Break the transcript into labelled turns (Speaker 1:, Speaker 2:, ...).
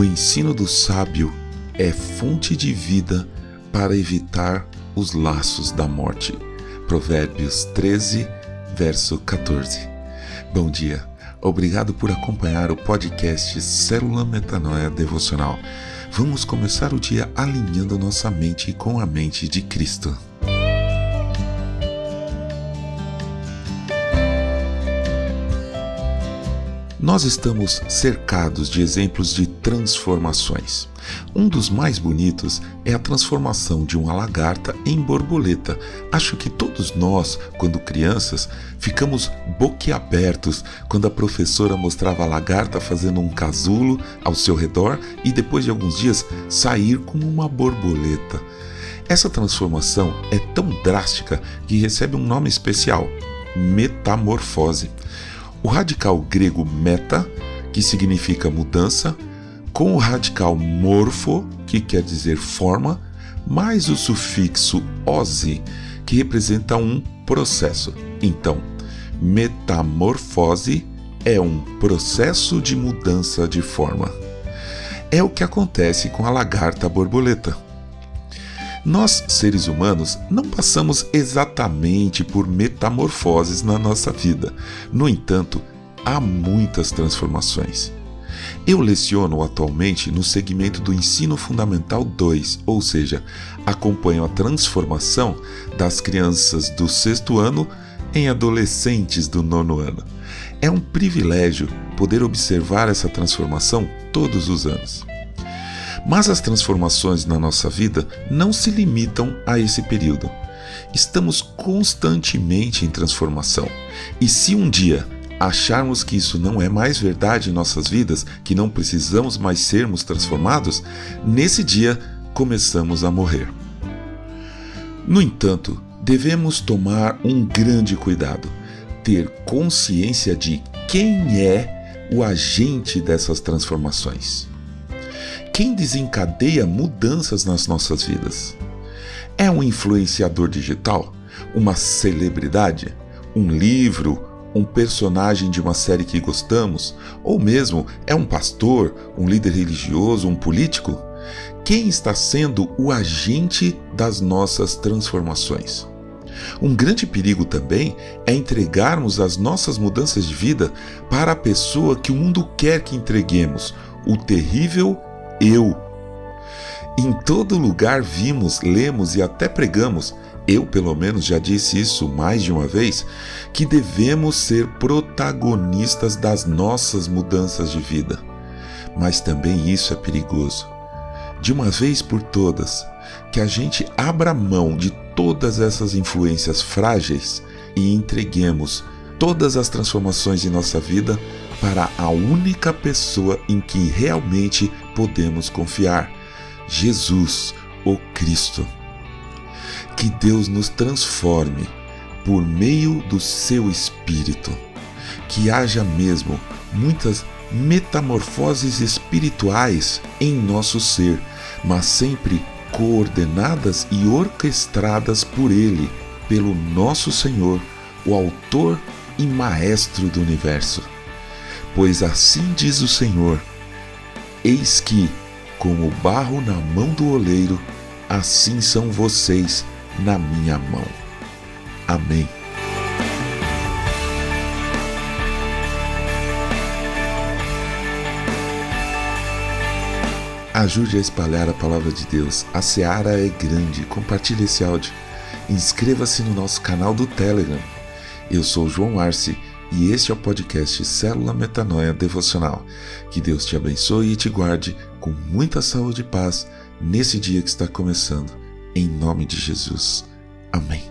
Speaker 1: O ensino do sábio é fonte de vida para evitar os laços da morte. Provérbios 13, verso 14. Bom dia. Obrigado por acompanhar o podcast Célula Metanoia Devocional. Vamos começar o dia alinhando nossa mente com a mente de Cristo. Nós estamos cercados de exemplos de transformações. Um dos mais bonitos é a transformação de uma lagarta em borboleta. Acho que todos nós, quando crianças, ficamos boquiabertos quando a professora mostrava a lagarta fazendo um casulo ao seu redor e depois de alguns dias sair como uma borboleta. Essa transformação é tão drástica que recebe um nome especial: metamorfose o radical grego meta, que significa mudança, com o radical morfo, que quer dizer forma, mais o sufixo ose, que representa um processo. Então, metamorfose é um processo de mudança de forma. É o que acontece com a lagarta borboleta. Nós, seres humanos, não passamos exatamente por metamorfoses na nossa vida. No entanto, há muitas transformações. Eu leciono atualmente no segmento do Ensino Fundamental 2, ou seja, acompanho a transformação das crianças do sexto ano em adolescentes do nono ano. É um privilégio poder observar essa transformação todos os anos. Mas as transformações na nossa vida não se limitam a esse período. Estamos constantemente em transformação. E se um dia acharmos que isso não é mais verdade em nossas vidas, que não precisamos mais sermos transformados, nesse dia começamos a morrer. No entanto, devemos tomar um grande cuidado, ter consciência de quem é o agente dessas transformações quem desencadeia mudanças nas nossas vidas? É um influenciador digital? Uma celebridade? Um livro? Um personagem de uma série que gostamos? Ou mesmo é um pastor, um líder religioso, um político? Quem está sendo o agente das nossas transformações? Um grande perigo também é entregarmos as nossas mudanças de vida para a pessoa que o mundo quer que entreguemos, o terrível eu. Em todo lugar vimos, lemos e até pregamos, eu pelo menos já disse isso mais de uma vez, que devemos ser protagonistas das nossas mudanças de vida. Mas também isso é perigoso. De uma vez por todas, que a gente abra mão de todas essas influências frágeis e entreguemos todas as transformações de nossa vida para a única pessoa em que realmente podemos confiar: Jesus, o Cristo. Que Deus nos transforme por meio do seu Espírito. Que haja mesmo muitas metamorfoses espirituais em nosso ser, mas sempre coordenadas e orquestradas por Ele, pelo nosso Senhor, o Autor e Maestro do universo. Pois assim diz o Senhor: Eis que, como o barro na mão do oleiro, assim são vocês na minha mão. Amém. Ajude a espalhar a palavra de Deus. A seara é grande. Compartilhe esse áudio. Inscreva-se no nosso canal do Telegram. Eu sou João Arce e este é o podcast Célula Metanoia Devocional. Que Deus te abençoe e te guarde com muita saúde e paz nesse dia que está começando. Em nome de Jesus. Amém.